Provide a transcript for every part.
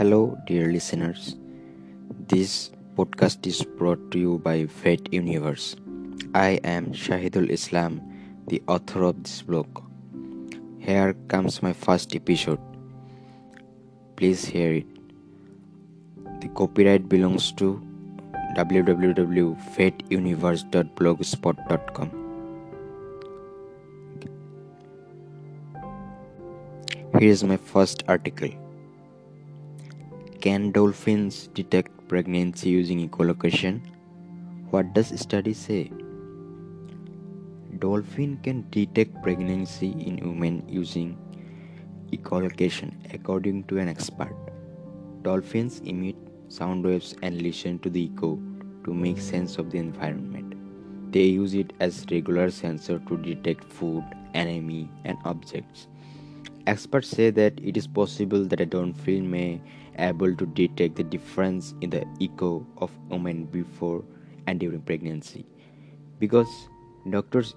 Hello, dear listeners. This podcast is brought to you by Fate Universe. I am Shahidul Islam, the author of this blog. Here comes my first episode. Please hear it. The copyright belongs to www.fateuniverse.blogspot.com. Here is my first article. Can dolphins detect pregnancy using echolocation? What does study say? Dolphin can detect pregnancy in women using echolocation according to an expert. Dolphins emit sound waves and listen to the echo to make sense of the environment. They use it as regular sensor to detect food, enemy and objects. Experts say that it is possible that a dolphin may able to detect the difference in the echo of women before and during pregnancy because doctors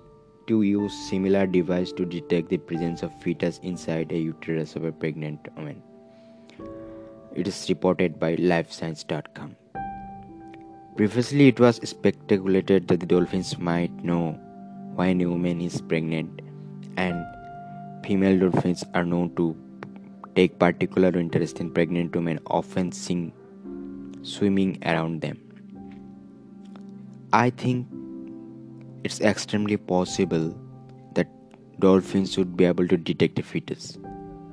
to use similar device to detect the presence of fetus inside a uterus of a pregnant woman. It is reported by LiveScience.com. Previously, it was speculated that the dolphins might know when a woman is pregnant, and female dolphins are known to take particular interest in pregnant women, often seen swimming around them. I think it's extremely possible that dolphins would be able to detect a fetus,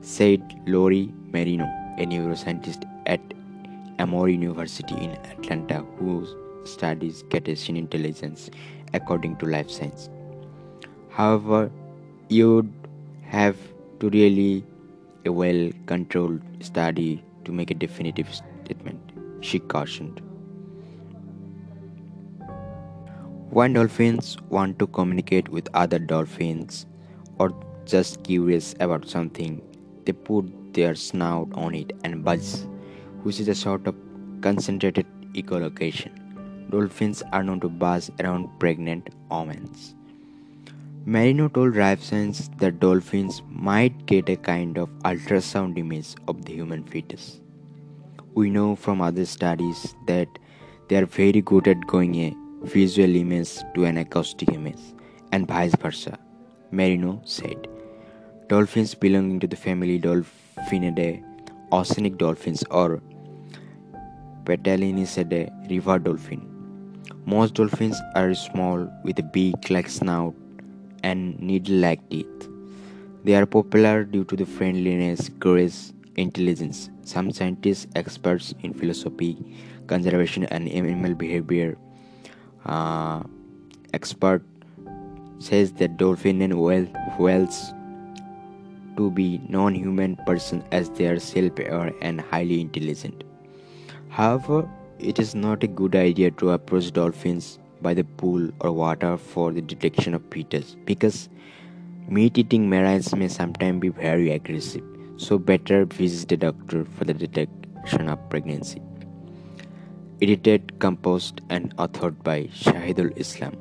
said Lori Marino, a neuroscientist at Emory University in Atlanta who studies cetacean intelligence according to Live Science. However, you'd have to really a well controlled study to make a definitive statement, she cautioned. When dolphins want to communicate with other dolphins or just curious about something, they put their snout on it and buzz, which is a sort of concentrated echolocation. Dolphins are known to buzz around pregnant women. Marino told Science that dolphins might get a kind of ultrasound image of the human fetus. We know from other studies that they are very good at going a visual image to an acoustic image, and vice versa, Marino said. Dolphins belonging to the family Delphinidae, oceanic dolphins, or Petalinidae river dolphin. Most dolphins are small with a beak like snout and needle-like teeth. They are popular due to the friendliness, grace, intelligence. Some scientists, experts in philosophy, conservation, and animal behavior, uh, expert says that dolphin and whale, whales to be non-human person as they are self-aware and highly intelligent. However, it is not a good idea to approach dolphins by the pool or water for the detection of fetus because meat eating marines may sometimes be very aggressive, so better visit the doctor for the detection of pregnancy. Edited, composed, and authored by Shahidul Islam.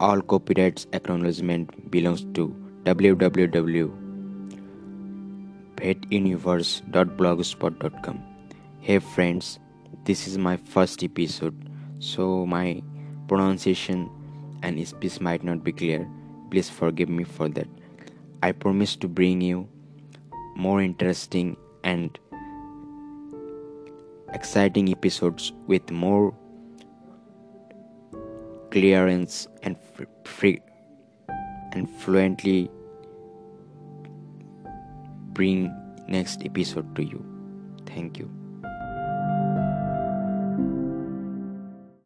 All copyrights acknowledgement belongs to www.petuniverse.blogspot.com. Hey friends, this is my first episode, so my pronunciation and speech might not be clear. Please forgive me for that. I promise to bring you more interesting and exciting episodes with more clearance and free and fluently bring next episode to you. Thank you.